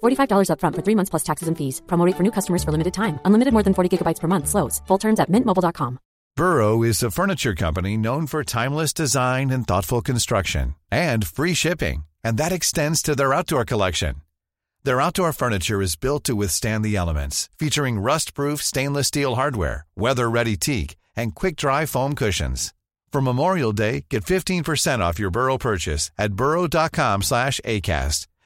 $45 upfront for three months plus taxes and fees. Promo rate for new customers for limited time. Unlimited more than 40 gigabytes per month. Slows. Full terms at mintmobile.com. Burrow is a furniture company known for timeless design and thoughtful construction and free shipping. And that extends to their outdoor collection. Their outdoor furniture is built to withstand the elements, featuring rust-proof stainless steel hardware, weather-ready teak, and quick-dry foam cushions. For Memorial Day, get 15% off your Burrow purchase at burrow.com slash ACAST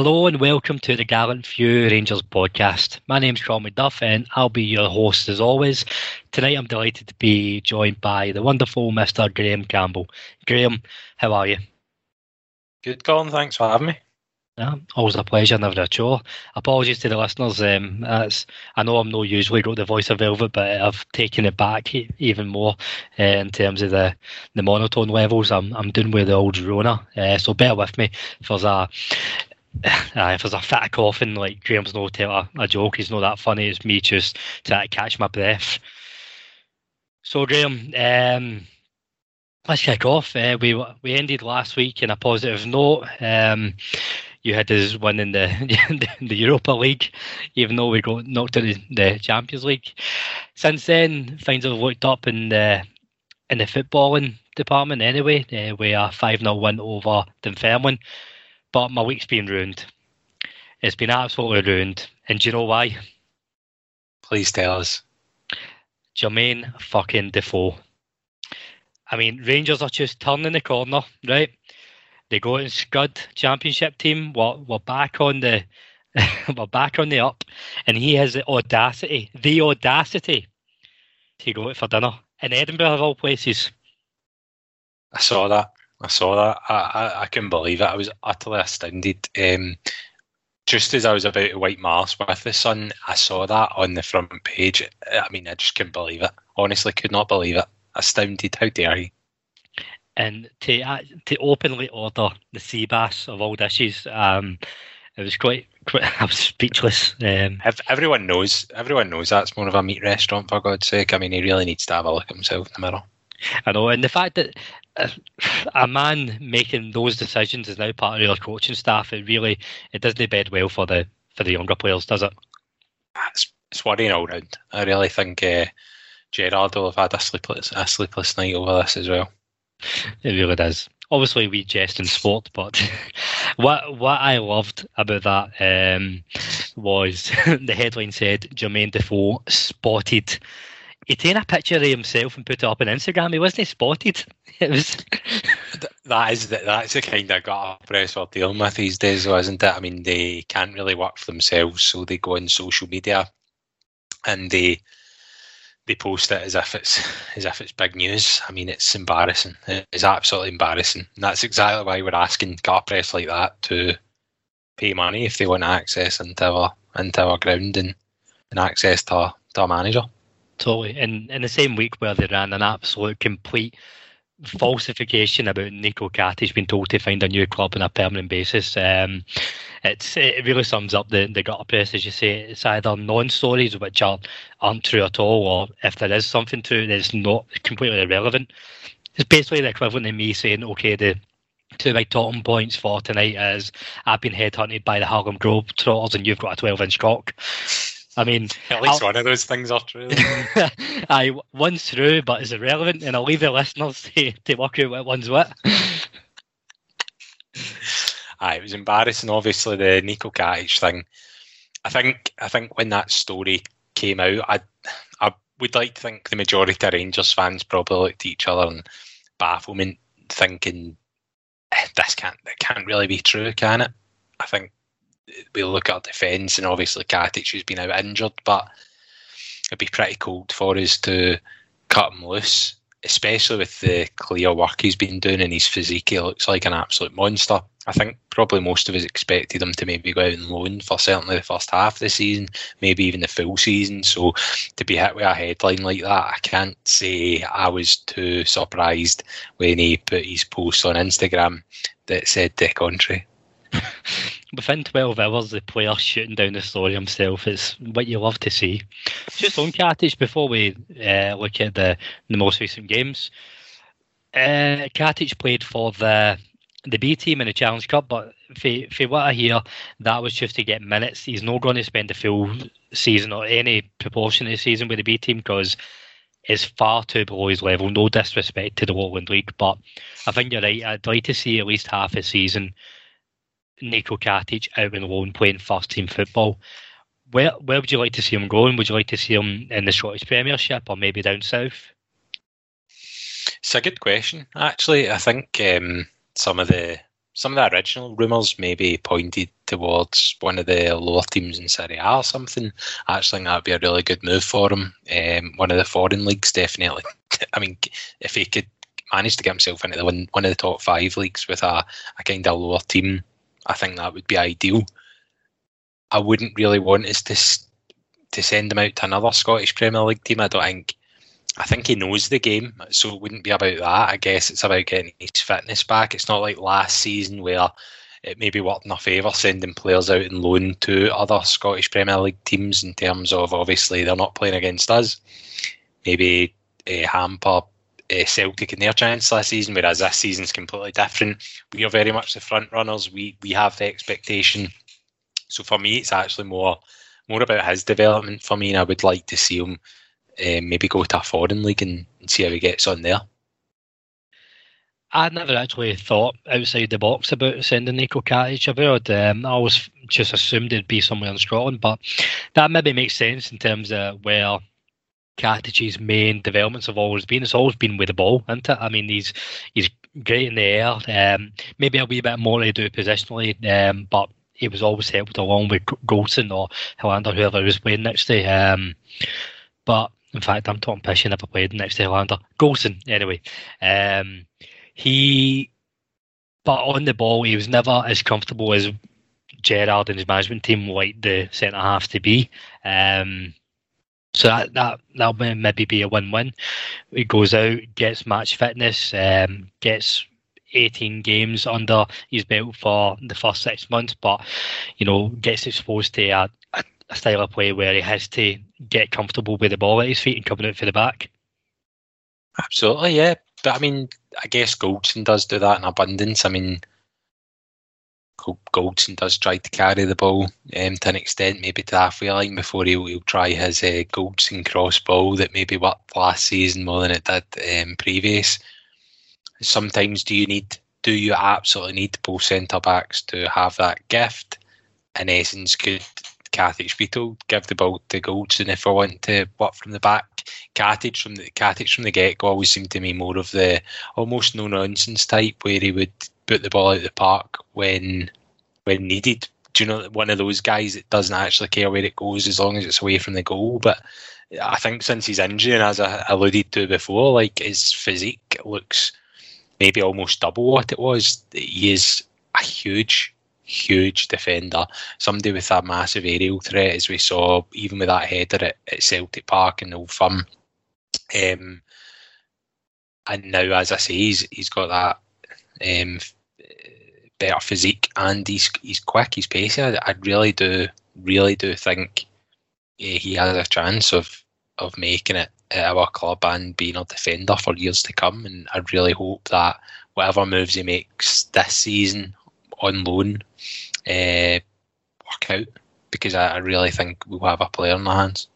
Hello and welcome to the Gallant Few Rangers podcast. My name's Sean McDuff and I'll be your host as always. Tonight I'm delighted to be joined by the wonderful Mr. Graham Campbell. Graham, how are you? Good, Colin. Thanks for having me. Yeah, always a pleasure, never a chore. Apologies to the listeners. Um, I know I'm not usually got the voice of Velvet, but I've taken it back even more uh, in terms of the, the monotone levels. I'm I'm doing with the old Rona, uh, so bear with me. If there's a uh, if there's a fat coughing, like Graham's no tell a, a joke, he's not that funny. It's me just to catch my breath. So Graham, um, let's kick off. Uh, we we ended last week in a positive note. Um, you had us winning the the Europa League, even though we got knocked out of the Champions League. Since then, things have looked up in the in the footballing department. Anyway, uh, we are five 0 win over Dunfermline, but my week's been ruined. It's been absolutely ruined, and do you know why? Please tell us. Jermain fucking Defoe. I mean, Rangers are just turning the corner, right? They go and scud championship team. We're, we're back on the we're back on the up, and he has the audacity, the audacity, to go out for dinner in Edinburgh of all places. I saw that. I saw that. I, I, I couldn't believe it. I was utterly astounded. Um, just as I was about to wipe my arse with the sun, I saw that on the front page. I mean, I just couldn't believe it. Honestly, could not believe it. Astounded. How dare he? and to uh, to openly order the sea bass of all dishes, um, it was quite, quite I was speechless. Um, everyone knows, everyone knows that's more of a meat restaurant for God's sake. I mean, he really needs to have a look at himself in the mirror. I know, and the fact that uh, a man making those decisions is now part of your coaching staff, it really it doesn't bed well for the for the younger players, does it? It's, it's worrying all round. I really think uh, Gerrard will have had a sleepless a sleepless night over this as well. It really does. Obviously, we jest in sport, but what what I loved about that um, was the headline said Jermain Defoe spotted. He took a picture of himself and put it up on Instagram. He wasn't spotted. It was. that is the, that's the kind of gut press we're dealing with these days, though, isn't it? I mean, they can't really work for themselves, so they go on social media and they they post it as if it's as if it's big news. I mean, it's embarrassing. It's absolutely embarrassing. And that's exactly why we're asking car press like that to pay money if they want access into our into our ground and, and access to our, to our manager. Totally. And in the same week where they ran an absolute complete falsification about Nico Katic's been told to find a new club on a permanent basis. Um, it's it really sums up the the gutter press, as you say. It's either non-stories which are aren't true at all, or if there is something true, it's not completely irrelevant. It's basically the equivalent of me saying, okay, the two big talking points for tonight is I've been headhunted by the Harlem Globetrotters and you've got a 12 inch cock. I mean, at least I'll, one of those things are true. I one's true, but is irrelevant, and I'll leave the listeners to, to work out what one's what. Aye, it was embarrassing. Obviously, the Nico Katic thing. I think I think when that story came out, I I would like to think the majority of Rangers fans probably looked at each other and bafflement, thinking eh, this can't it can't really be true, can it? I think we look at defence, and obviously Katic has been out injured, but it'd be pretty cold for us to cut him loose, especially with the clear work he's been doing and his physique. He looks like an absolute monster. I think probably most of us expected him to maybe go out on loan for certainly the first half of the season, maybe even the full season. So to be hit with a headline like that, I can't say I was too surprised when he put his post on Instagram that said the contrary. Within 12 hours, the player shooting down the story himself is what you love to see. Just on Katic, before we uh, look at the, the most recent games, uh, Katic played for the the B team in the Challenge Cup, but for, for what I hear, that was just to get minutes. He's not going to spend the full season or any proportion of the season with the B team because it's far too below his level. No disrespect to the Lowland League, but I think you're right. I'd like to see at least half a season Nico Katic out on loan playing first team football. Where where would you like to see him going? Would you like to see him in the Scottish Premiership or maybe down south? It's a good question. Actually, I think um, some of the some of the original rumours maybe pointed towards one of the lower teams in Serie A or something. I actually think that would be a really good move for him. Um, one of the foreign leagues, definitely. I mean, if he could manage to get himself into the one, one of the top five leagues with a, a kind of lower team, I think that would be ideal. I wouldn't really want us to to send him out to another Scottish Premier League team. I don't think. I think he knows the game, so it wouldn't be about that. I guess it's about getting his fitness back. It's not like last season where it maybe worked in our favour sending players out in loan to other Scottish Premier League teams in terms of obviously they're not playing against us. Maybe uh, hamper uh, Celtic in their chance last season, whereas this season's completely different. We are very much the front runners. We we have the expectation. So for me, it's actually more more about his development for me, and I would like to see him uh, maybe go to a foreign league and, and see how he gets on there. I never actually thought outside the box about sending Nico Katic abroad. Um, I always just assumed it'd be somewhere in Scotland, but that maybe makes sense in terms of where Katic's main developments have always been. It's always been with the ball, isn't it? I mean, he's he's great in the air. Um, maybe a wee bit more to do positionally, um, but he was always helped along with Goldson or Helander, whoever was playing next to. Um, but in fact, I'm talking pish. He never played next to Helander. Goldson, anyway. Um, he, but on the ball, he was never as comfortable as Gerrard and his management team like the centre half to be. Um, so that that that'll maybe be a win-win. He goes out, gets match fitness, um, gets 18 games under his belt for the first six months, but you know gets exposed to a, a, a style of play where he has to get comfortable with the ball at his feet and coming out for the back. Absolutely, yeah. But I mean, I guess Goldson does do that in abundance. I mean, Goldson does try to carry the ball um, to an extent, maybe to halfway line before he'll, he'll try his uh, Goldson cross ball that maybe worked last season more than it did um, previous. Sometimes do you need, do you absolutely need both centre backs to have that gift? In essence, could Katic be told give the ball to Goldson if I want to work from the back? Katic from the Katic from the get go always seemed to me more of the almost no nonsense type where he would put the ball out of the park when when needed. Do you know one of those guys that doesn't actually care where it goes as long as it's away from the goal? But I think since his injury, and as I alluded to before, like his physique looks maybe almost double what it was. He is a huge, huge defender. Somebody with a massive aerial threat, as we saw, even with that header at, at Celtic Park and Old Firm. Um, and now, as I say, he's he's got that um, better physique and he's he's quick, he's pacey. I, I really do, really do think yeah, he has a chance of of making it at our club and being a defender for years to come. And I really hope that whatever moves he makes this season on loan uh, work out because I, I really think we'll have a player in the hands.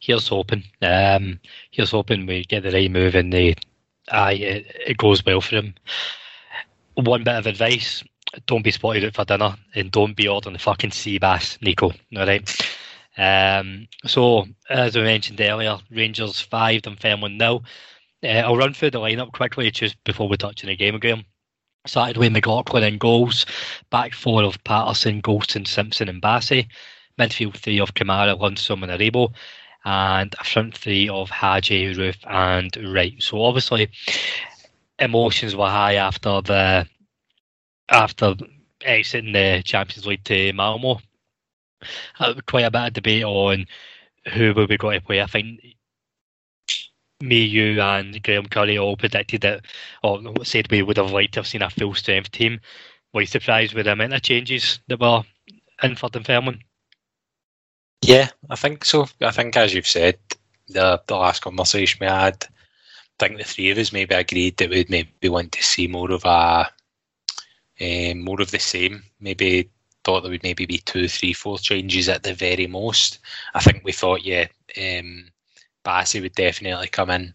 Here's hoping. Um, here's hoping we get the right move and the aye, it, it goes well for him. One bit of advice: don't be spotted out for dinner and don't be ordering the fucking sea bass, Nico. All right. Um, so as we mentioned earlier, Rangers five, Dunfermline nil. Uh, I'll run through the lineup quickly just before we touch on the game again. Started with McLaughlin in goals, back four of Patterson, Goldson, Simpson, and Bassey, midfield three of Kamara, Lundstrom, and Aribo, and a front three of Hagi, Roofe, and Wright. So obviously, emotions were high after the after exiting the Champions League to Malmo. Uh, quite a bit of debate on who will be going to play. I think me, you, and Graham Curry all predicted that, or said we would have liked to have seen a full strength team. Were you surprised with the amount of changes that were in for Dunfermline? Yeah, I think so. I think, as you've said, the the last conversation we had, think the three of us maybe agreed that we'd maybe want to see more of a um, more of the same. Maybe thought there would maybe be two, three, four changes at the very most. I think we thought, yeah, um, Bassey would definitely come in.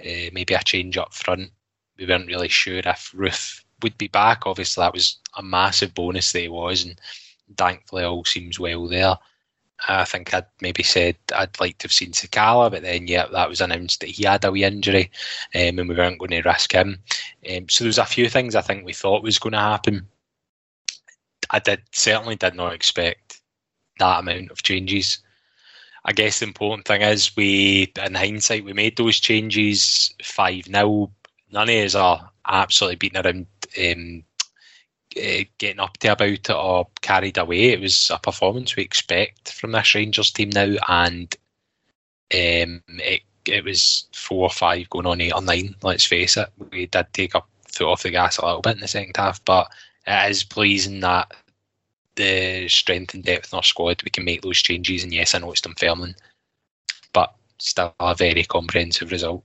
Uh, maybe a change up front. We weren't really sure if Roofe would be back. Obviously, that was a massive bonus that he was, and thankfully, all seems well there. I think I'd maybe said I'd like to have seen Sakala, but then yeah, that was announced that he had a wee injury, um, and we weren't going to risk him. Um, so there's a few things I think we thought was going to happen. I did certainly did not expect that amount of changes. I guess the important thing is we, in hindsight, we made those changes five 0 None of us are absolutely beating around um, uh, getting up to about it or carried away. It was a performance we expect from this Rangers team now, and um, it it was four or five going on eight or nine. Let's face it, we did take up foot off the gas a little bit in the second half, but it is pleasing that the strength and depth in our squad we can make those changes. And yes, I know it's Dunfermline, but still a very comprehensive result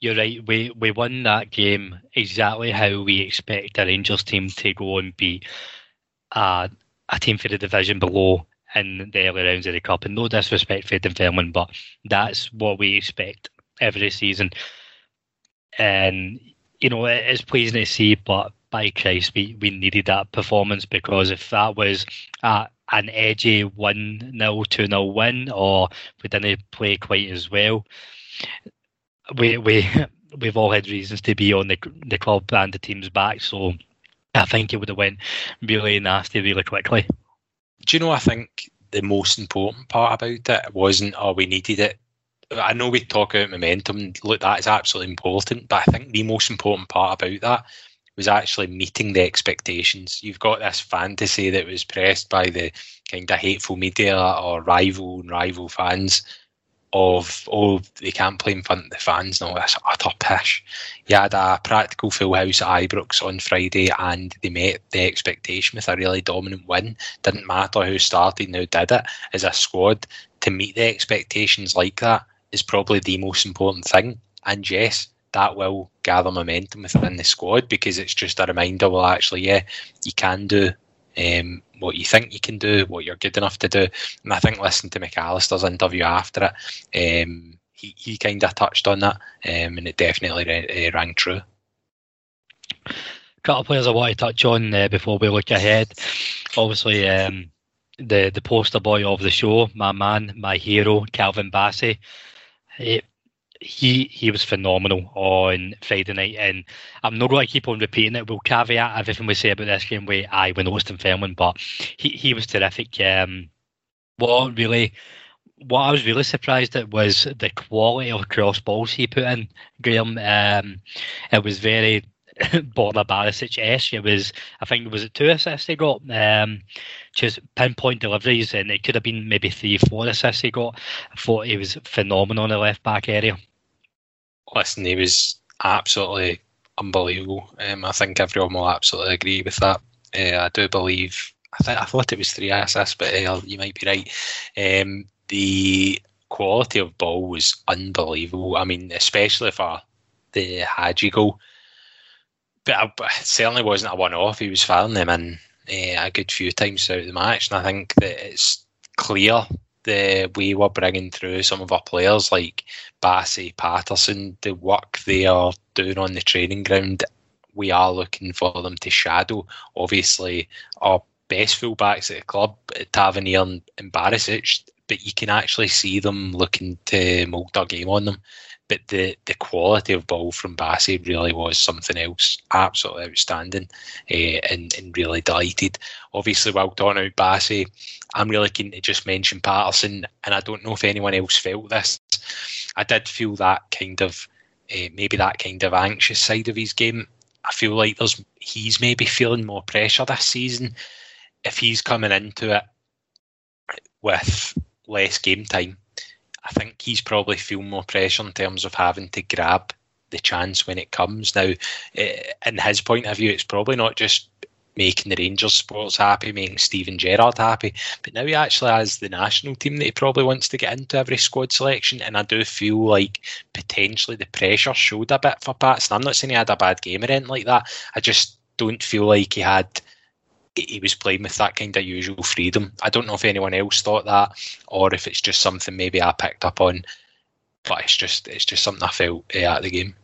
you're right. We we won that game exactly how we expect a Rangers team to go and be a, a team for the division below in the early rounds of the cup. And no disrespect for Dunfermline, but that's what we expect every season. And you know, it is pleasing to see, but by Christ, we, we needed that performance because if that was an edgy 1 0, 2 0 win, or we didn't play quite as well, we we we've all had reasons to be on the the club and the team's back. So I think it would have went really nasty really quickly. Do you know? I think the most important part about it wasn't oh we needed it. I know we talk about momentum. Look, that is absolutely important, but I think the most important part about that was actually meeting the expectations. You've got this fantasy that was pressed by the kind of hateful media or rival and rival fans of oh they can't play in front of the fans no that's utter pish. You had a practical full house at Ibrox on Friday and they met the expectation with a really dominant win. Didn't matter who started and who did it as a squad to meet the expectations like that is probably the most important thing. And yes that will gather momentum within the squad because it's just a reminder well actually yeah you can do um, what you think you can do, what you're good enough to do. And I think listening to McAllister's interview after it, um, he, he kind of touched on that, um, and it definitely uh, rang true. A couple of players I want to touch on uh, before we look ahead. Obviously, um, the the poster boy of the show, my man, my hero, Calvin Bassey. It, he he was phenomenal on Friday night, and I'm not going to keep on repeating it. We'll caveat everything we say about this game with I when Austin Fairman, but he he was terrific. Um, what really, what I was really surprised at was the quality of cross balls he put in. Graham, um, it was very Borna Barisic esque. It was, I think, it was it two assists he got, um, just pinpoint deliveries, and it could have been maybe three, four assists he got. I thought he was phenomenal in the left back area listen, he was absolutely unbelievable. Um, I think everyone will absolutely agree with that. Uh, I do believe. I think I thought it was three assists, but uh, you might be right. Um, the quality of ball was unbelievable. I mean, especially for the Hagi goal. but it certainly wasn't a one-off. He was firing them in uh, a good few times throughout the match, and I think that it's clear Uh, the way we're bringing through some of our players like Bassey, Patterson, the work they are doing on the training ground. We are looking for them to shadow. Obviously, our best fullbacks at the club, Tavernier and, and Barisic, but you can actually see them looking to mould their game on them. But the, the quality of ball from Bassey really was something else, absolutely outstanding, uh, and, and really delighted. Obviously, while talking about Bassey, I'm really keen to just mention Patterson, and I don't know if anyone else felt this. I did feel that kind of uh, maybe that kind of anxious side of his game. I feel like there's he's maybe feeling more pressure this season if he's coming into it with less game time, I think he's probably feeling more pressure in terms of having to grab the chance when it comes. Now, eh, in his point of view, it's probably not just making the Rangers sports happy, making Steven Gerrard happy, but now he actually has the national team that he probably wants to get into every squad selection. And I do feel like potentially the pressure showed a bit for Patson. I'm not saying he had a bad game or anything like that. I just don't feel like he had he was playing with that kind of usual freedom. I don't know if anyone else thought that, or if it's just something maybe I picked up on. But it's just it's just something I felt uh, at the game.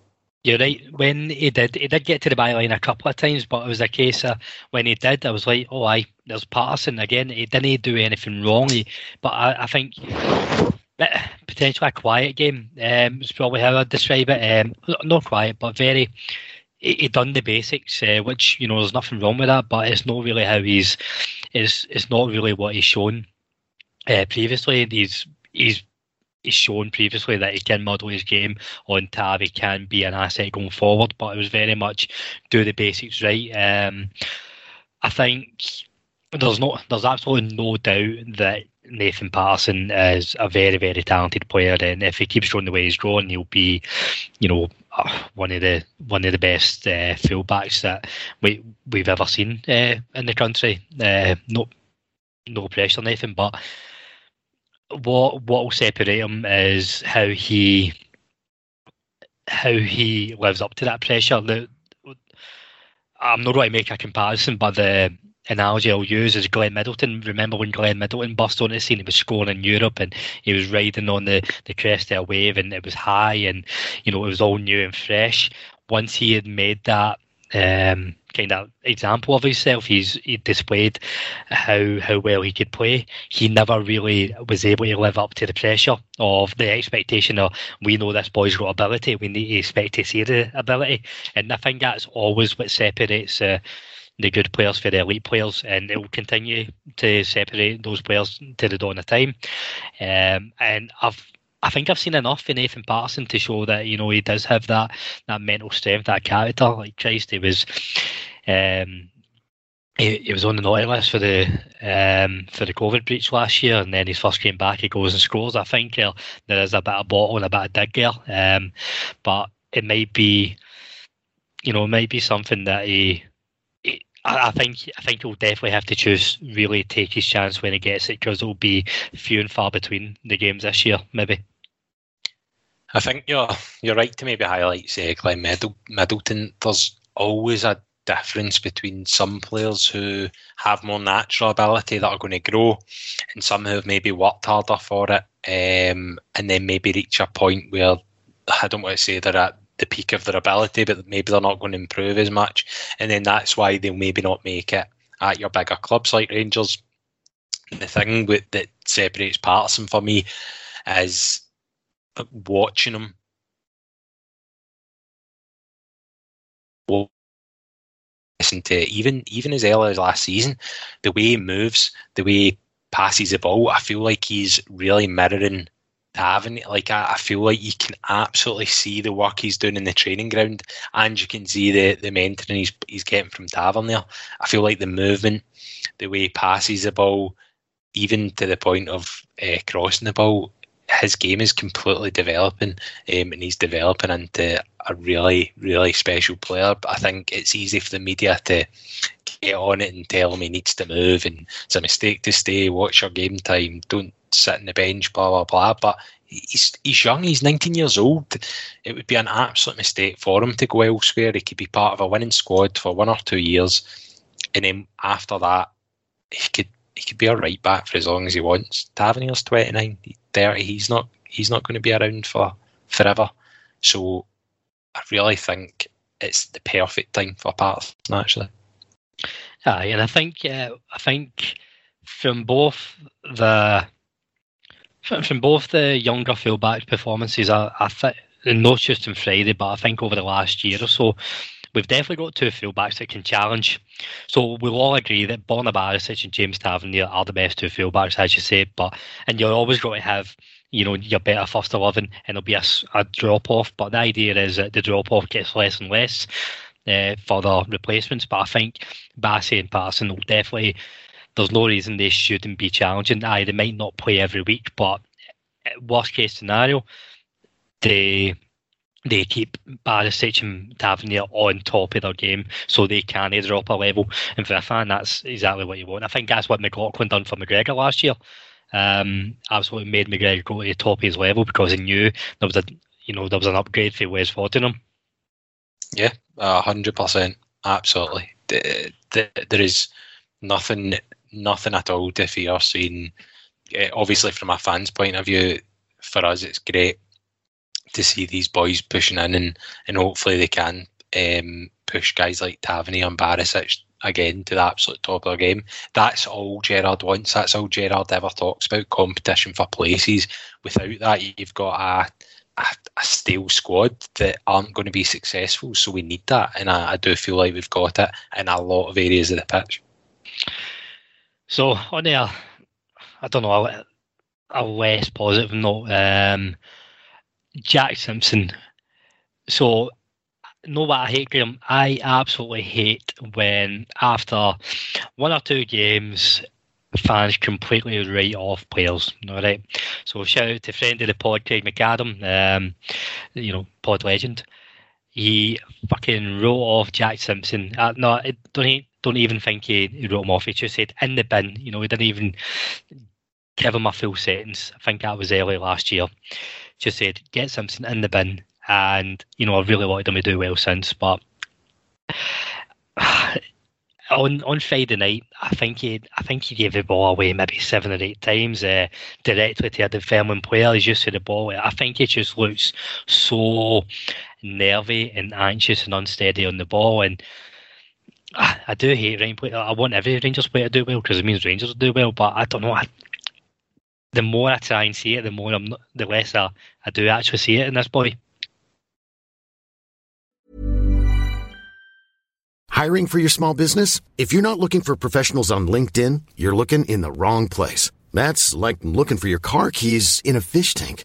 You're right. When he did, he did get to the byline a couple of times, but it was a case of when he did, I was like, "Oh, I there's Patterson again. He didn't do anything wrong." He, but I, I think potentially a quiet game um, is probably how I'd describe it. Um, not quiet, but very he, done the basics, uh, which you know there's nothing wrong with that, but it's not really how he's is it's not really what he's shown uh, previously. He's he's he's shown previously that he can model his game on tab. He can be an asset going forward, but it was very much do the basics right. Um, I think there's not there's absolutely no doubt that Nathan Patterson is a very, very talented player, and if he keeps going the way he's going, he'll be, you know, uh, one of the one of the best uh, fullbacks that we we've ever seen uh, in the country. Uh, no, no pressure, Nathan, but what what will separate him is how he how he lives up to that pressure. The, I'm not going to make a comparison, but the analogy I'll use is Glenn Middleton. Remember when Glenn Middleton burst on the scene? He was scoring in Europe and he was riding on the, the crest of a wave and it was high and, you know, it was all new and fresh. Once he had made that um, kind of example of himself, he's he displayed how how well he could play. He never really was able to live up to the pressure of the expectation of we know this boy's got ability, we need to expect to see the ability, and I think that's always what separates. Uh, the good players for the elite players, and it will continue to separate those players to the dawn of time. Um, and I've I think I've seen enough in Nathan Patterson to show that you know he does have that that mental strength, that character. Like Christ, he was. Um, he, he was on the naughty list for the um, for the COVID breach last year, and then he first came back. He goes and scores. I think uh, there is a bit of bottle and a bit of dig there, um, but it might be, you know, it might be something that he I, think I think he'll definitely have to choose really take his chance when he gets it because it'll be few and far between the games this year, maybe. I think you're you're right to maybe highlight say Glenn Middle, Middleton. There's always a difference between some players who have more natural ability that are going to grow, and some who have maybe worked harder for it, um, and then maybe reach a point where I don't want to say they're at the peak of their ability, but maybe they're not going to improve as much, and then that's why they'll maybe not make it at your bigger clubs like Rangers. The thing with, that separates Patterson for me is watching him. Listen to even even as early as last season, the way he moves, the way he passes the ball, I feel like he's really mirroring having like I, I, feel like you can absolutely see the work he's doing in the training ground and you can see the the mentoring he's he's getting from Tavernier. I feel like the movement, the way he passes the ball, even to the point of uh, crossing the ball, his game is completely developing um, and he's developing into a really, really special player. But I think it's easy for the media to get on it and tell him he needs to move and it's a mistake to stay, watch your game time, don't sit on the bench, blah blah blah. But he's he's young. He's 19 years old. It would be an absolute mistake for him to go elsewhere. He could be part of a winning squad for one or two years, and then after that, he could he could be a right back for as long as he wants. Tavernier's 29, 30. He's not he's not going to be around for forever. So I really think it's the perfect time for Patterson actually. Aye, and I think uh, I think from both the from both the younger fullback performances, I, I not just on Friday, but I think over the last year or so, we've definitely got two fullbacks that can challenge. So we'll all agree that Borna Barisic and James Tavernier are the best two fullbacks, as you say. But and you're always going to have you know your better first eleven, and there'll be a, a drop off. But the idea is that the drop off gets less and less uh, for the replacements. But I think Bassey and Patterson will definitely. There's no reason they shouldn't be challenging. Aye, they might not play every week, but worst case scenario, they they keep Barisic and Tavernier on top of their game so they can drop a level. And for a fan, that's exactly what you want. I think that's what McLaughlin done for McGregor last year. Um, absolutely made McGregor go to the top of his level because he knew there was a you know there was an upgrade for Wes Foderingham. Yeah, hundred percent, absolutely. The, the, there is nothing, nothing at all to fear. Seeing, uh, obviously, from a fan's point of view, for us, it's great to see these boys pushing in, and and hopefully they can um, push guys like Tavernier and Barisic again to the absolute top of their game. That's all Gerrard wants. That's all Gerrard ever talks about competition for places. Without that, you've got a, a, a stale squad that aren't going to be successful. So we need that. And I, I, do feel like we've got it in a lot of areas of the pitch. So on there, I don't know, a, less positive note. Um, Jack Simpson. So know what I hate, Graham? I absolutely hate when after one or two games, fans completely write off players. All right. So shout out to friend of the pod, Craig McAdam, um, you know, pod legend. He fucking wrote off Jack Simpson. Uh, no, I don't don't even think he, he wrote him off. He just said in the bin. You know, he didn't even give him a full sentence. I think that was early last year. Just said get Simpson in the bin and you know I really wanted him to do well since, but on on Friday night, I think he I think he gave the ball away maybe seven or eight times uh, directly to a Dunfermline player. He's just had the ball. I think he just looks so nervy and anxious and unsteady on the ball, and I, do hate Rangers. I want every Rangers player to do well because it means Rangers do well. But I don't know. I, the more I try and see it, the more I'm, not, the less I, I do actually see it in this boy. Hiring for your small business? If you're not looking for professionals on LinkedIn, you're looking in the wrong place. That's like looking for your car keys in a fish tank.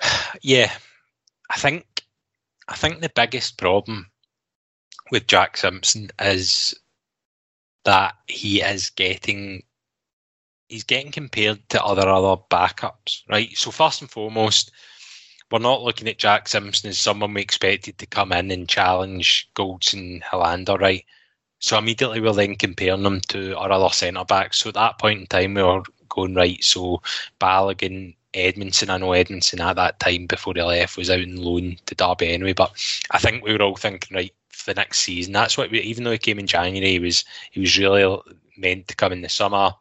Yeah, I think I think the biggest problem with Jack Simpson is that he is getting he's getting compared to other other backups, right? So first and foremost, we're not looking at Jack Simpson as someone we expected to come in and challenge Goldson Helander, right? So immediately we're then comparing them to our other centre backs. So at that point in time, we were going right. So Balogun, Edmundson, I know Edmundson at that time before he left was out in loan to Derby anyway. But I think we were all thinking right for the next season. That's what we, even though he came in January, he was he was really meant to come in the summer,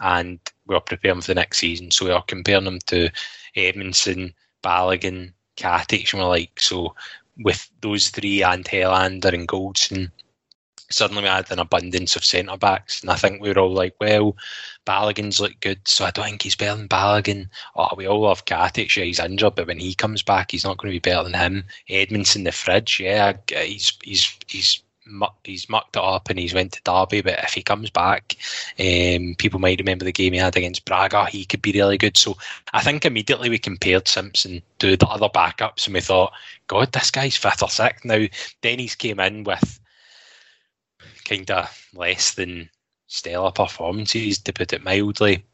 and we were preparing for the next season. So we are comparing him to Edmundson, Balogun, Katic, and we're like, so with those three and Helander and Goldson, suddenly we had an abundance of centre backs, and I think we were all like, well, Balogun's look good, so I don't think he's better than Balogun. Oh, we all love Katic, yeah, he's injured, but when he comes back, he's not going to be better than him. Edmundson, the fridge, yeah, he's he's he's he's mucked it up and he's went to Derby, but if he comes back, um, people might remember the game he had against Braga. He could be really good. So I think immediately we compared Simpson to the other backups, and we thought, God, this guy's fifth or sixth now. Denny's came in with kind of less than stellar performances, to put it mildly.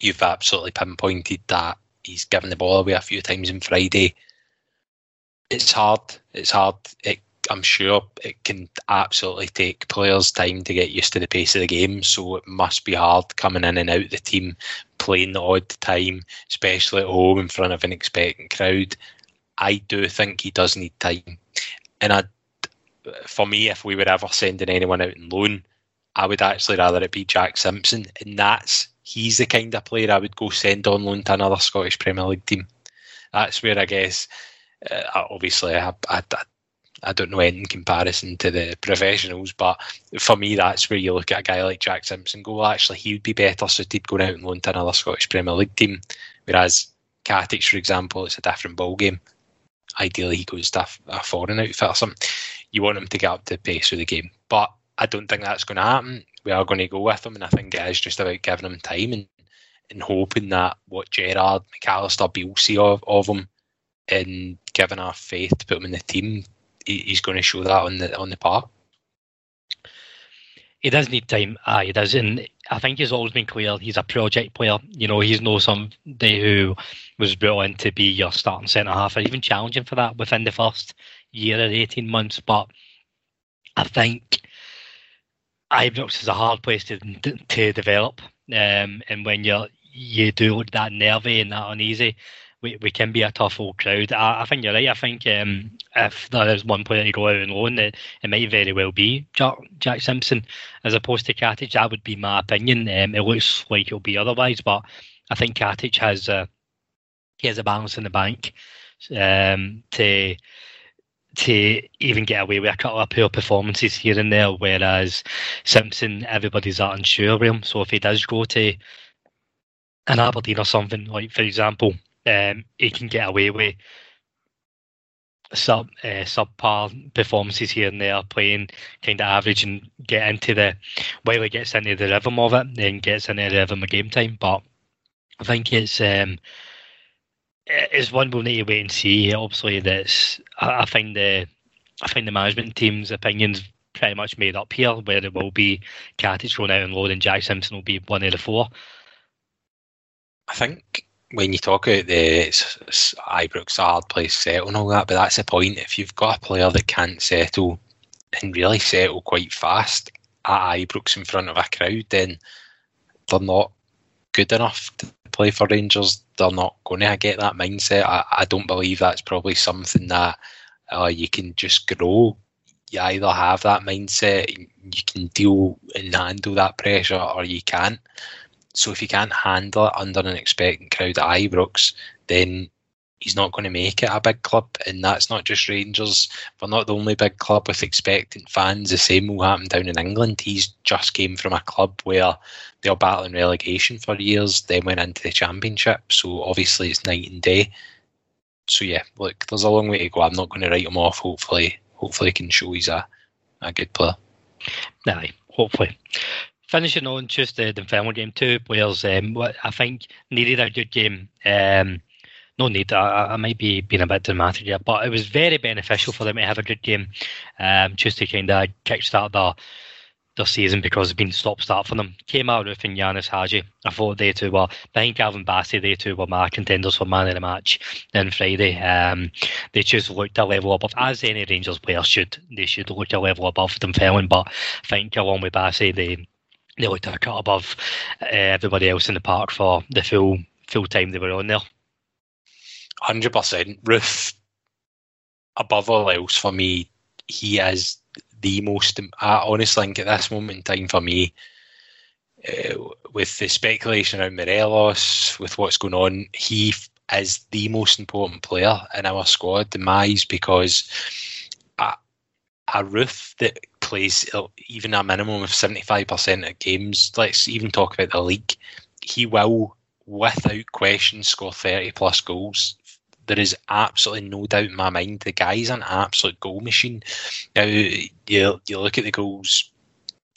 You've absolutely pinpointed that he's given the ball away a few times on Friday. It's hard. It's hard. It I'm sure it can absolutely take players time to get used to the pace of the game. So it must be hard coming in and out the team, playing the odd time, especially at home in front of an expectant crowd. I do think he does need time. And I, for me, if we were ever sending anyone out in loan, I would actually rather it be Jack Simpson. And that's he's the kind of player I would go send on loan to another Scottish Premier League team. That's where I guess, uh, obviously, I, I, I I don't know in comparison to the professionals, but for me, that's where you look at a guy like Jack Simpson. Go, well, actually, he would be better suited going out and loan to another Scottish Premier League team. Whereas Katic, for example, it's a different ball game. Ideally, he goes to a foreign outfit or something. You want him to get up to the pace of the game, but I don't think that's going to happen. We are going to go with him, and I think it is just about giving him time and, and hoping that what Gerrard, McAllister, Beale of, of him and giving our faith to put him in the team he's going to show that on the on the park. He does need time. Ah, he does, and I think he's always been clear. He's a project player. You know, he's no somebody who was brought in to be your starting centre half, or even challenging for that within the first year or eighteen months. But I think Ibrox is a hard place to to develop, um, and when you you do look that nervy and that uneasy, we, we can be a tough old crowd. I, I think you're right. I think um, if there is one player to go out and loan, it, it might very well be Jack, Jack Simpson as opposed to Katic. That would be my opinion. Um, it looks like it'll be otherwise, but I think Katic has a, he has a balance in the bank um, to to even get away with a couple of poor performances here and there, whereas Simpson, everybody's that unsure of him. So if he does go to an Aberdeen or something, like for example, um, he can get away with sub uh, subpar performances here and there, playing kind of average and get into the while he gets into the rhythm of it, then gets into the rhythm of game time. But I think it's um, it's one we'll need to wait and see. Obviously, that's I, I find the I find the management team's opinions pretty much made up here, where it will be Katic going out and load and Jack Simpson will be one of the four. I think when you talk about the Ibrox a hard place settle and all that, but that's the point. If you've got a player that can't settle and really settle quite fast at Ibrox in front of a crowd, then they're not good enough to play for Rangers. They're not going to get that mindset. I, I don't believe that's probably something that uh, you can just grow. You either have that mindset, you can deal and handle that pressure, or you can't. So if you can't handle it under an expectant crowd at Ibrox, then he's not going to make it a big club. And that's not just Rangers. We're not the only big club with expectant fans. The same will happen down in England. He's just came from a club where they were battling relegation for years, then went into the championship. So obviously it's night and day. So yeah, look, there's a long way to go. I'm not going to write him off. Hopefully, hopefully, he can show he's a, a good player. Aye, hopefully finishing on just the Dunfermline game, two players um, I think needed a good game. Um, no need. I, I, might be being a bit dramatic here, but it was very beneficial for them to have a good game, um, just to kind of kickstart their their season because it's been stop start for them. Out with and Ianis Hagi. I thought they two were behind Calvin Bassey. They two were my contenders for man of the match on Friday. Um, they just looked a level above, as any Rangers player should. They should look a level above Dunfermline, but I think along with Bassey, they they looked a cut above uh, everybody else in the park for the full full time they were on there. Hundred percent, Roofe. Above all else, for me, he is the most. I honestly think at this moment in time, for me, uh, with the speculation around Morelos, with what's going on, he is the most important player in our squad, in my because a, a Roofe that plays even a minimum of 75% of games, let's even talk about the league, he will, without question, score 30 plus goals. There is absolutely no doubt in my mind. The guy's an absolute goal machine. Now, you, you look at the goals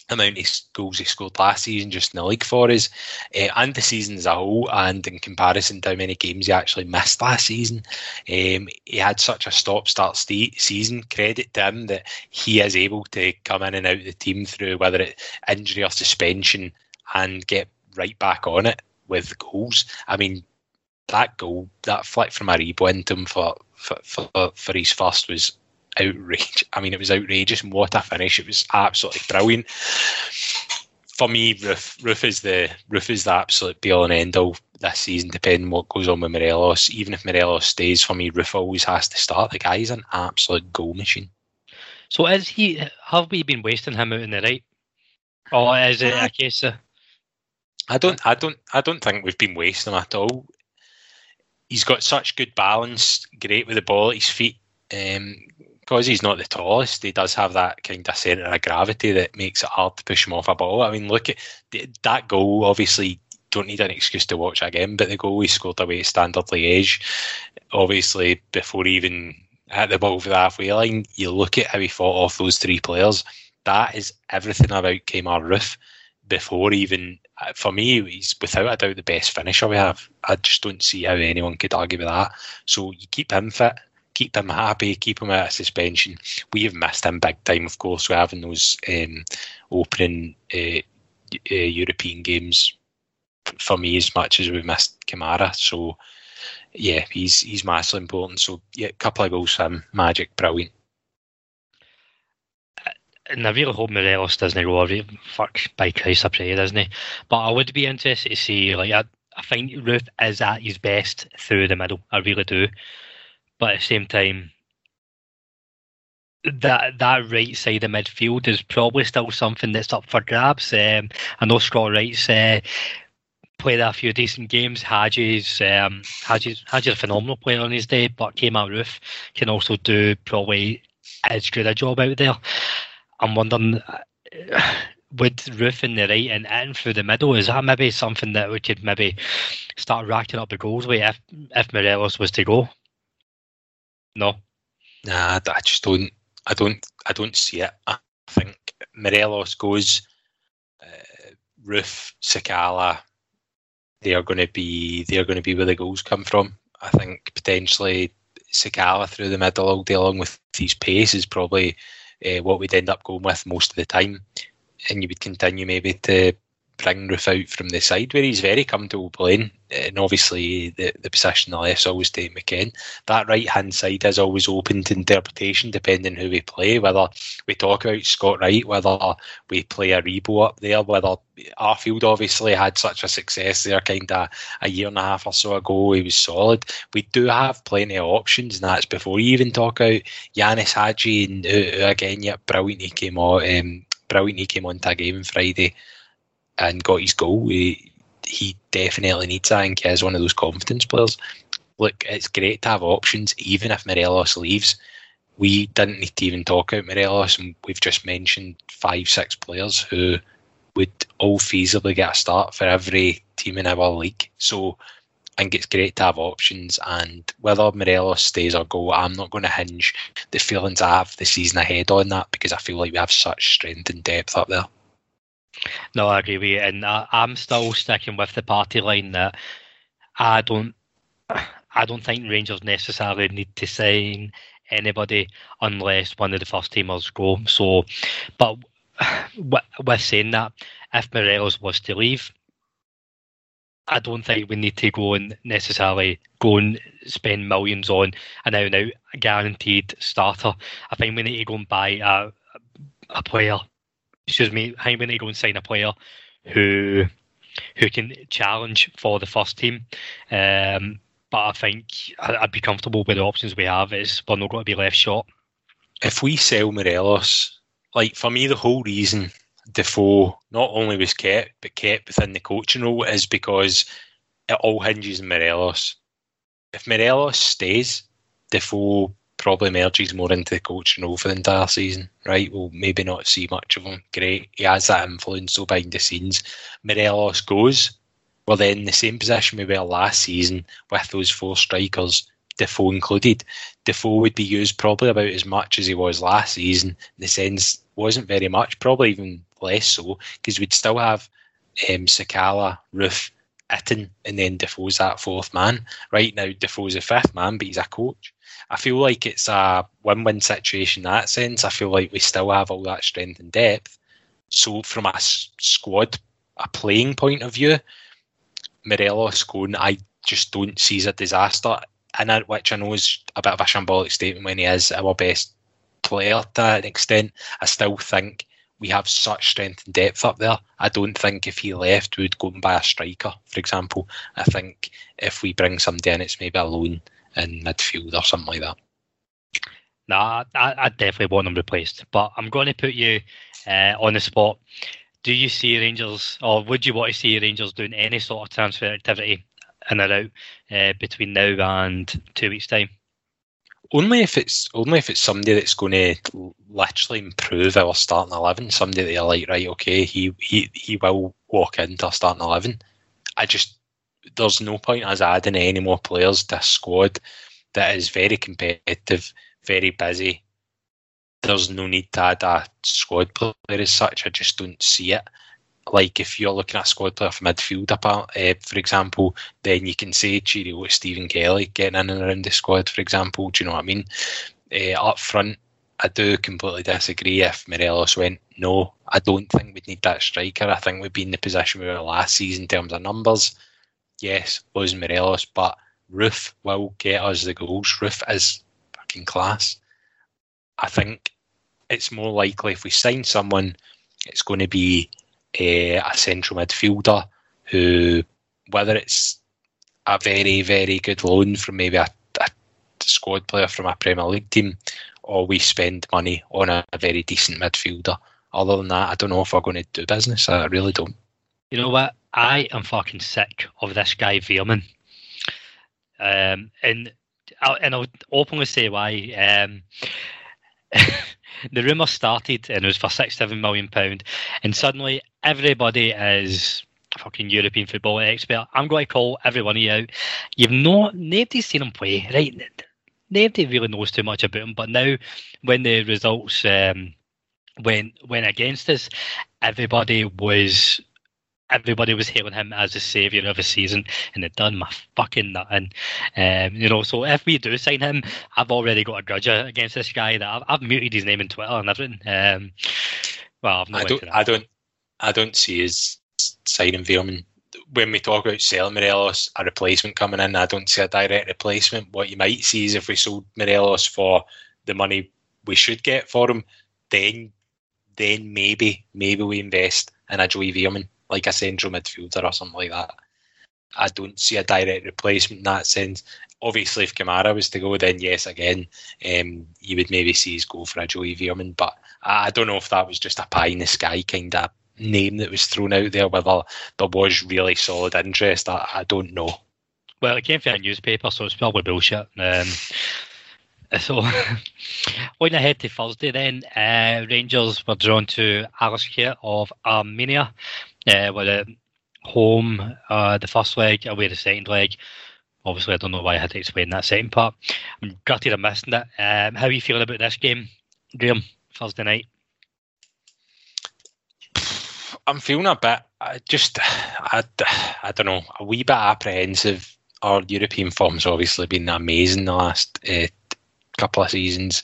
amount of goals he scored last season just in the league for us uh, and the season as a whole and in comparison to how many games he actually missed last season um, he had such a stop-start st- season credit to him that he is able to come in and out of the team through whether it injury or suspension and get right back on it with goals I mean that goal that flick from Aribo into him for for, for, for his first was outrage. I mean, it was outrageous, and what a finish! It was absolutely brilliant. For me, Roofe, Roofe is the Roofe is the absolute be all and end all this season. Depending what goes on with Morelos, even if Morelos stays, for me, Roofe always has to start. The guy's an absolute goal machine. So is he? Have we been wasting him out in the right, or is it a case of? I don't, I don't, I don't think we've been wasting him at all. He's got such good balance, great with the ball at his feet. Um, because he's not the tallest, he does have that kind of centre of gravity that makes it hard to push him off a ball. I mean, look at that goal. Obviously, don't need an excuse to watch again, but the goal he scored away at Standard Liège, obviously before he even hit the ball for the halfway line, you look at how he fought off those three players. That is everything about Kemar Roofe. Before even, for me, he's without a doubt the best finisher we have. I just don't see how anyone could argue with that. So you keep him fit keep him happy, keep him out of suspension. We have missed him big time, of course, we're having those um, opening uh, uh, European games for me as much as we've missed Kamara. So, yeah, he's he's massively important. So, yeah, a couple of goals from Magic, brilliant. And I really hope Morelos doesn't go over. Fuck, by Christ, I pray, doesn't he? But I would be interested to see, like, I, I think Roofe is at his best through the middle. I really do but at the same time, that that right side of midfield is probably still something that's up for grabs. Um, I know Scott Wright's uh, played a few decent games. Hagi's um, Hagi's, Hagi's a phenomenal player on his day, but Kemar Roofe can also do probably as good a job out there. I'm wondering. Uh, with Roofe in the right and in through the middle, is that maybe something that we could maybe start racking up the goals with if if Morelos was to go? No. Nah, I just don't. I don't. I don't see it. I think Morelos goes. Uh, Roofe, Sakala, they are going to be. They are going to be where the goals come from. I think potentially Sakala through the middle all day along with these pace is probably uh, what we'd end up going with most of the time, and you would continue maybe to bring Roofe out from the side where he's very comfortable playing. And obviously, the, the position on the left's always Dave McKenn. That right hand side is always open to interpretation depending who we play. Whether we talk about Scott Wright, whether we play Aribo up there, whether Arfield obviously had such a success there kind of a year and a half or so ago. He was solid. We do have plenty of options, and that's before you even talk about Ianis Hagi, and again, yeah, brilliant. He came on. Um, brilliant. He came on to a game Friday and got his goal. He, he definitely needs that. I think as one of those confidence players. Look, it's great to have options, even if Morelos leaves. We didn't need to even talk about Morelos, and we've just mentioned five, six players who would all feasibly get a start for every team in our league. So I think it's great to have options, and whether Morelos stays or go, I'm not going to hinge the feelings I have the season ahead on that because I feel like we have such strength and depth up there. No, I agree with you, and I, I'm still sticking with the party line that I don't, I don't think Rangers necessarily need to sign anybody unless one of the first teamers go. So, but with saying that, if Morelos was to leave, I don't think we need to go and necessarily go and spend millions on an out and out guaranteed starter. I think we need to go and buy a, a player excuse me, how many go and sign a player who who can challenge for the first team. Um, but I think I'd be comfortable with the options we have. Is we're not going to be left short. If we sell Morelos, like for me, the whole reason Defoe not only was kept but kept within the coaching role is because it all hinges on Morelos. if Morelos stays, Defoe probably merges more into the coaching role for the entire season, right? We'll maybe not see much of him. Great. He has that influence so behind the scenes. Morelos goes, well then the same position we were last season with those four strikers, Defoe included. Defoe would be used probably about as much as he was last season. In the sense wasn't very much, probably even less so, because we'd still have um, Sakala, Roofe, Itten, and then Defoe's that fourth man. Right now, Defoe's a fifth man, but he's a coach. I feel like it's a win-win situation in that sense. I feel like we still have all that strength and depth. So from a squad, a playing point of view, Morelos going, I just don't see as a disaster. And which I know is a bit of a shambolic statement when he is our best player to an extent. I still think we have such strength and depth up there. I don't think if he left, we would go and buy a striker, for example. I think if we bring somebody in, it's maybe a loan in midfield or something like that. Nah, I, I definitely want him replaced. But I'm going to put you uh, on the spot. Do you see Rangers, or would you want to see Rangers doing any sort of transfer activity in or out uh, between now and two weeks' time? Only if it's only if it's somebody that's going to literally improve our starting eleven. Somebody that you're like, right, okay, he he he will walk into our starting eleven. I just there's no point as adding any more players to a squad that is very competitive, very busy. There's no need to add a squad player as such. I just don't see it. Like if you're looking at a squad player for midfield, uh, for example, then you can say cheerio with Stephen Kelly getting in and around the squad, for example. Do you know what I mean? Uh, up front, I do completely disagree if Morelos went. No, I don't think we'd need that striker. I think we'd be in the position we were last season in terms of numbers yes, Los Morelos, but Roofe will get us the goals. Roofe is fucking class. I think it's more likely if we sign someone, it's going to be a, a central midfielder who, whether it's a very, very good loan from maybe a, a squad player from a Premier League team, or we spend money on a, a very decent midfielder. Other than that, I don't know if we're going to do business. I really don't. You know what? I am fucking sick of this guy Veerman. Um, and I'll, and I'll openly say why. Um, the rumor started and it was for six seven million pound, and suddenly everybody is fucking European football expert. I'm going to call every one of you out. You've not nobody's seen him play, right? Nobody really knows too much about him. But now, when the results um, went went against us, everybody was everybody was hailing him as the saviour of the season, and it done my fucking nothing. Um, you know, so if we do sign him, I've already got a grudge against this guy that I've, I've muted his name in Twitter and everything. Um, well, i don't, I don't, I don't see his signing Veerman. When we talk about selling Morelos, a replacement coming in, I don't see a direct replacement. What you might see is if we sold Morelos for the money we should get for him, then then maybe maybe we invest in a Joey Veerman like a central midfielder or something like that. I don't see a direct replacement in that sense. Obviously, if Kamara was to go, then yes, again, um, you would maybe see his go for a Joey Veerman. But I don't know if that was just a pie in the sky kind of name that was thrown out there, whether there was really solid interest. I, I don't know. Well, it came from a newspaper, so it's probably bullshit. Um, so, going ahead to Thursday, then uh, Rangers were drawn to Alashkert of Armenia uh, with a home uh, the first leg, away the second leg. Obviously, I don't know why I had to explain that second part. I'm gutted I'm missing it. Um, how are you feeling about this game, Graham, Thursday night? I'm feeling a bit, I just, I, I don't know, a wee bit apprehensive. Our European form's obviously been amazing the last uh, couple of seasons.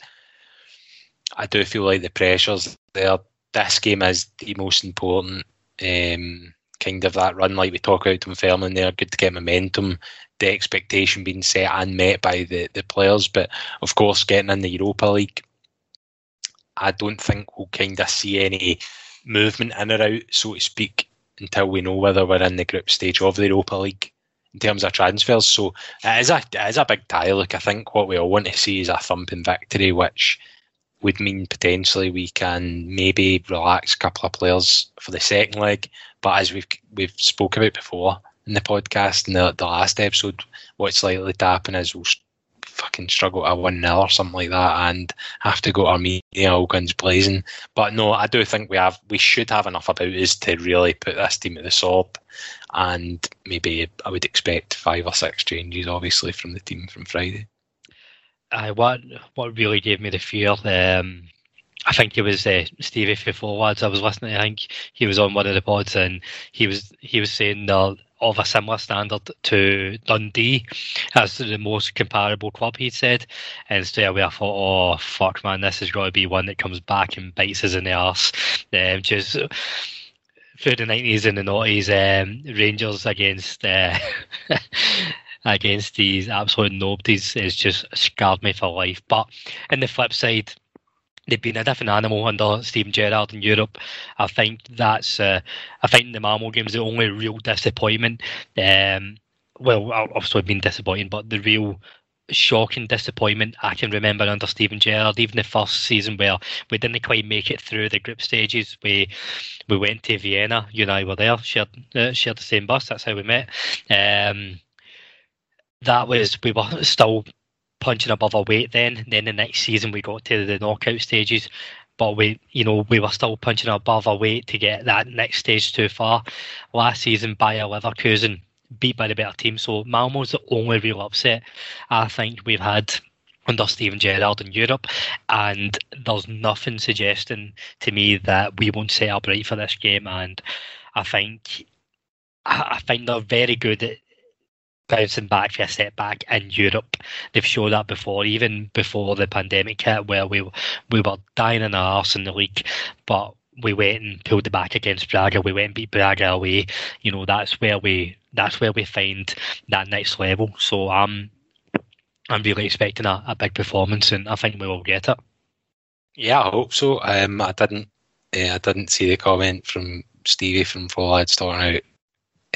I do feel like the pressures there. This game is the most important um, kind of that run, like we talk about Dunfermline there, good to get momentum, the expectation being set and met by the, the players. But of course, getting in the Europa League, I don't think we'll kind of see any movement in or out, so to speak, until we know whether we're in the group stage of the Europa League in terms of transfers. So it is a it is a big tie. Look, I think what we all want to see is a thumping victory, which would mean potentially we can maybe relax a couple of players for the second leg. But as we've we've spoke about before, in the podcast in the, the last episode. What's likely to happen is we'll fucking struggle to win nil or something like that and have to go to Armenia all guns blazing. But no, I do think we have we should have enough about us to really put this team at the sword. And maybe I would expect five or six changes, obviously, from the team from Friday. I what what really gave me the fear. Um, I think it was uh, Stevie Forwards. I was listening. I think he was on one of the pods, and he was he was saying that of a similar standard to Dundee as the most comparable club, he said. And straight away I thought, oh, fuck, man, this has got to be one that comes back and bites us in the arse. Um, just through the 90s and the 90s, um, Rangers against. Uh, against these absolute nobodies has just scarred me for life. But in the flip side, they've been a different animal under Steven Gerrard in Europe. I think that's uh, I think the Malmo game is the only real disappointment. Um, well, obviously been disappointing, but the real shocking disappointment I can remember under Steven Gerrard, even the first season where we didn't quite make it through the group stages. We we went to Vienna, you and I were there, shared uh, shared the same bus. That's how we met. Um, that was we were still punching above our weight then. Then the next season we got to the knockout stages, but we, you know, we were still punching above our weight to get that next stage too far. Last season, Bayer Leverkusen beat by the better team, so Malmo's the only real upset I think we've had under Steven Gerrard in Europe, and there's nothing suggesting to me that we won't set up right for this game. And I think I think they're very good at bouncing back for a setback in Europe. They've shown that before, even before the pandemic hit, where we we were dying in our arse in the league, but we went and pulled it back against Braga. We went and beat Braga away. You know, that's where we that's where we find that next level. So I'm I'm really expecting a, a big performance, and I think we will get it. Yeah, I hope so. Um, I didn't uh, I didn't see the comment from Stevie from Forwards talking out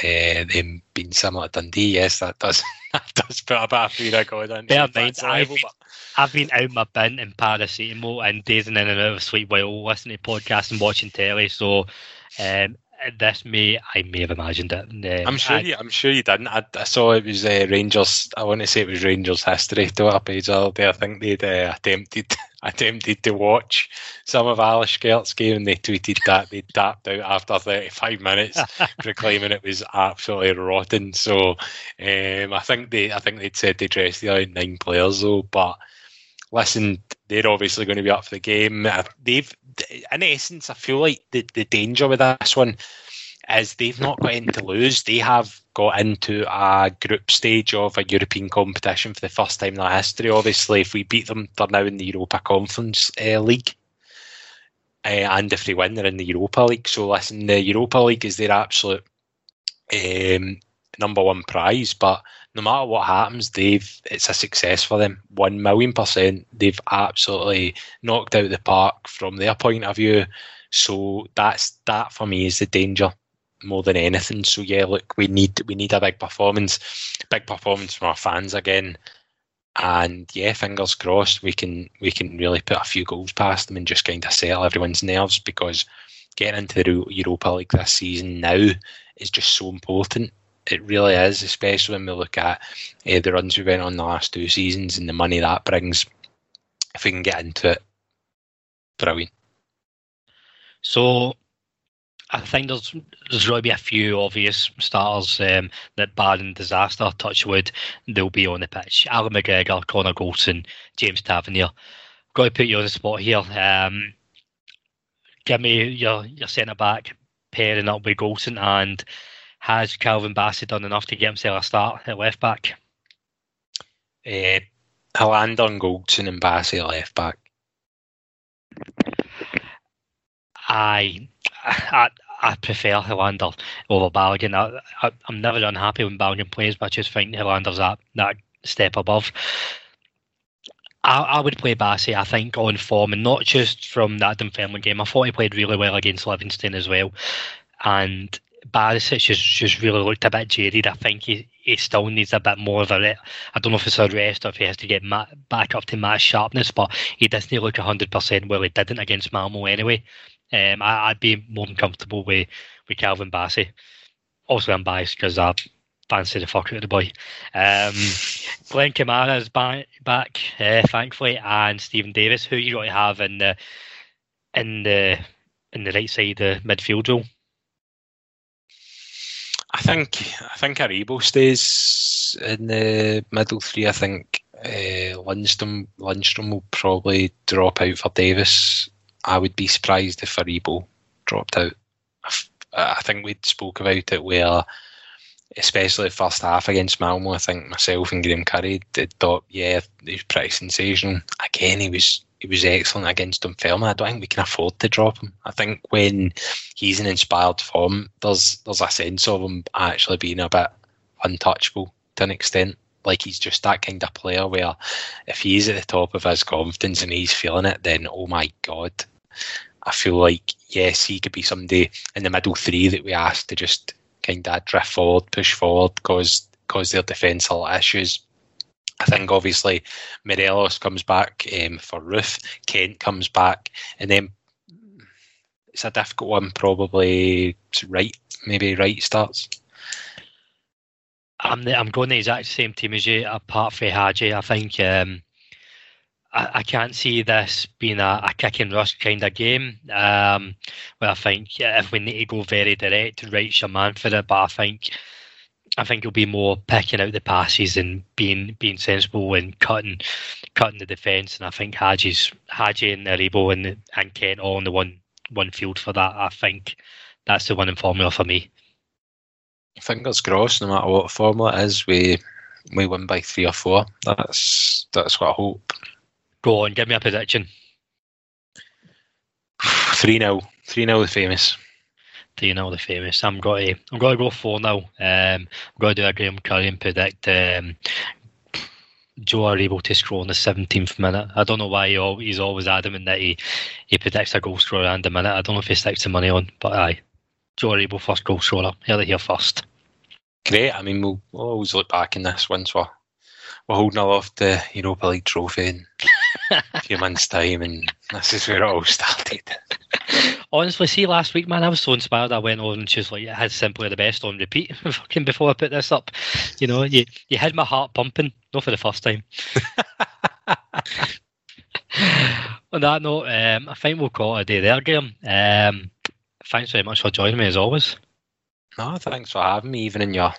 uh, them being similar to Dundee, yes, that does that does put a bit of fear God on. Bear mind, I've, I've been out my bin in paracetamol and dazing in and out of sleep while listening to podcasts and watching telly. So um, this may I may have imagined it. Um, I'm sure I, you. I'm sure you didn't. I, I saw it was uh, Rangers. I want to say it was Rangers history Twitter page the other day. I think they'd uh, attempted attempted to watch some of Alashkert's game and they tweeted that they tapped out after 35 minutes, proclaiming it was absolutely rotten. So um, I think they I think they'd said they dressed the other nine players though, but listen, they're obviously going to be up for the game. Uh, they've, in essence, I feel like the, the danger with this one is they've not got anything to lose. They have got into a group stage of a European competition for the first time in their history. Obviously, if we beat them, they're now in the Europa Conference uh, League. Uh, and if they win, they're in the Europa League. So, listen, the Europa League is their absolute um, number one prize. But no matter what happens, they've it's a success for them. One million percent. They've absolutely knocked out the park from their point of view. So that's that for me is the danger more than anything. So yeah, look, we need we need a big performance, big performance from our fans again. And yeah, fingers crossed we can we can really put a few goals past them and just kind of settle everyone's nerves because getting into the Europa League this season now is just so important. It really is, especially when we look at uh, the runs we went on the last two seasons and the money that brings. If we can get into it, brilliant. So I think there's there's to be a few obvious starters um, that and disaster, touchwood, they'll be on the pitch. Allan McGregor, Connor Goldson, James Tavernier. Got to put you on the spot here. Um, give me your your centre back pairing up with Goldson, and has Calvin Bassey done enough to get himself a start at left back? Uh, and Goldson and Bassey at left back. I, I, I prefer Helander over Balogun. I, I, am never unhappy when Balogun plays, but I just think Helander's that, that step above. I, I would play Bassey, I think, on form, and not just from that Dunfermline game. I thought he played really well against Livingston as well. And Barisic just, just really looked a bit jaded. I think he, he still needs a bit more of a. I don't know if it's a rest or if he has to get back up to match sharpness, but he doesn't look 100% well. He didn't against Malmo anyway. Um, I, would be more than comfortable with, with Calvin Bassey. Also, I'm biased because I, fancy the fuck out of the boy. Um, Glenn Kamara is back, back uh, thankfully, and Steven Davis, who you got to have in the in the in the right side of the midfield role. I think I think Aribo stays in the middle three. I think uh, Lundstram Lundstram will probably drop out for Davis. I would be surprised if Aribo dropped out. I think we spoke about it where, especially first half against Malmo, I think myself and Graham Curry did thought, yeah, he was pretty sensational. Again, he was he was excellent against Dunfermline. I don't think we can afford to drop him. I think when he's in inspired form, there's there's a sense of him actually being a bit untouchable to an extent. Like he's just that kind of player where if he's at the top of his confidence and he's feeling it, then oh my god, I feel like yes, he could be somebody in the middle three that we asked to just kind of drift forward, push forward, cause cause their defensive issues. I think obviously Morelos comes back um, for Roofe, Kent comes back, and then it's a difficult one. Probably Wright, maybe Wright starts. I'm the, I'm going the exact same team as you, apart from Hagi. I think um, I, I, can't see this being a, a kick and rush kind of game. Um, where I think if we need to go very direct, right, your man for it. But I think I think it'll be more picking out the passes and being being sensible and cutting cutting the defence. And I think Hagi's Hagi and Aribo and and Kent all in the one one field for that. I think that's the winning formula for me. Fingers crossed, no matter what formula it is, we we win by three or four. That's that's what I hope. Go on, give me a prediction. 3 0. 3 0 the famous. 3 0 the famous. I'm going to I'm going to go 4 now. Um, I'm going to do a Graham Curry and predict um, Joe Aribo to score in the 17th minute. I don't know why he, he's always adamant that he, he predicts a goal scorer and a minute. I don't know if he sticks the money on, but aye. Joe Aribo first goal scorer. Here here first. Great. I mean, we'll, we'll always look back in this once we're, we're holding aloft the Europa League trophy in a few months' time, and this is where it all started. Honestly, see last week, man, I was so inspired. I went on and just like, it had simply the best on repeat. Fucking before I put this up, you know, you you had my heart pumping. Not for the first time. on that note, um, I think we'll call it a day there, Graham. Um, thanks very much for joining me as always. No, thanks for having me, even in your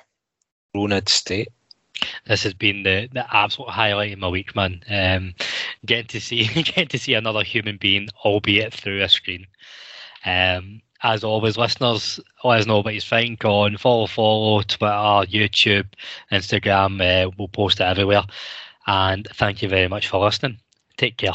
ruined state. This has been the, the absolute highlight of my week, man. Um, getting to see getting to see another human being, albeit through a screen. Um, as always, listeners, let us know what you think on follow, follow, Twitter, YouTube, Instagram. Uh, we'll post it everywhere. And thank you very much for listening. Take care.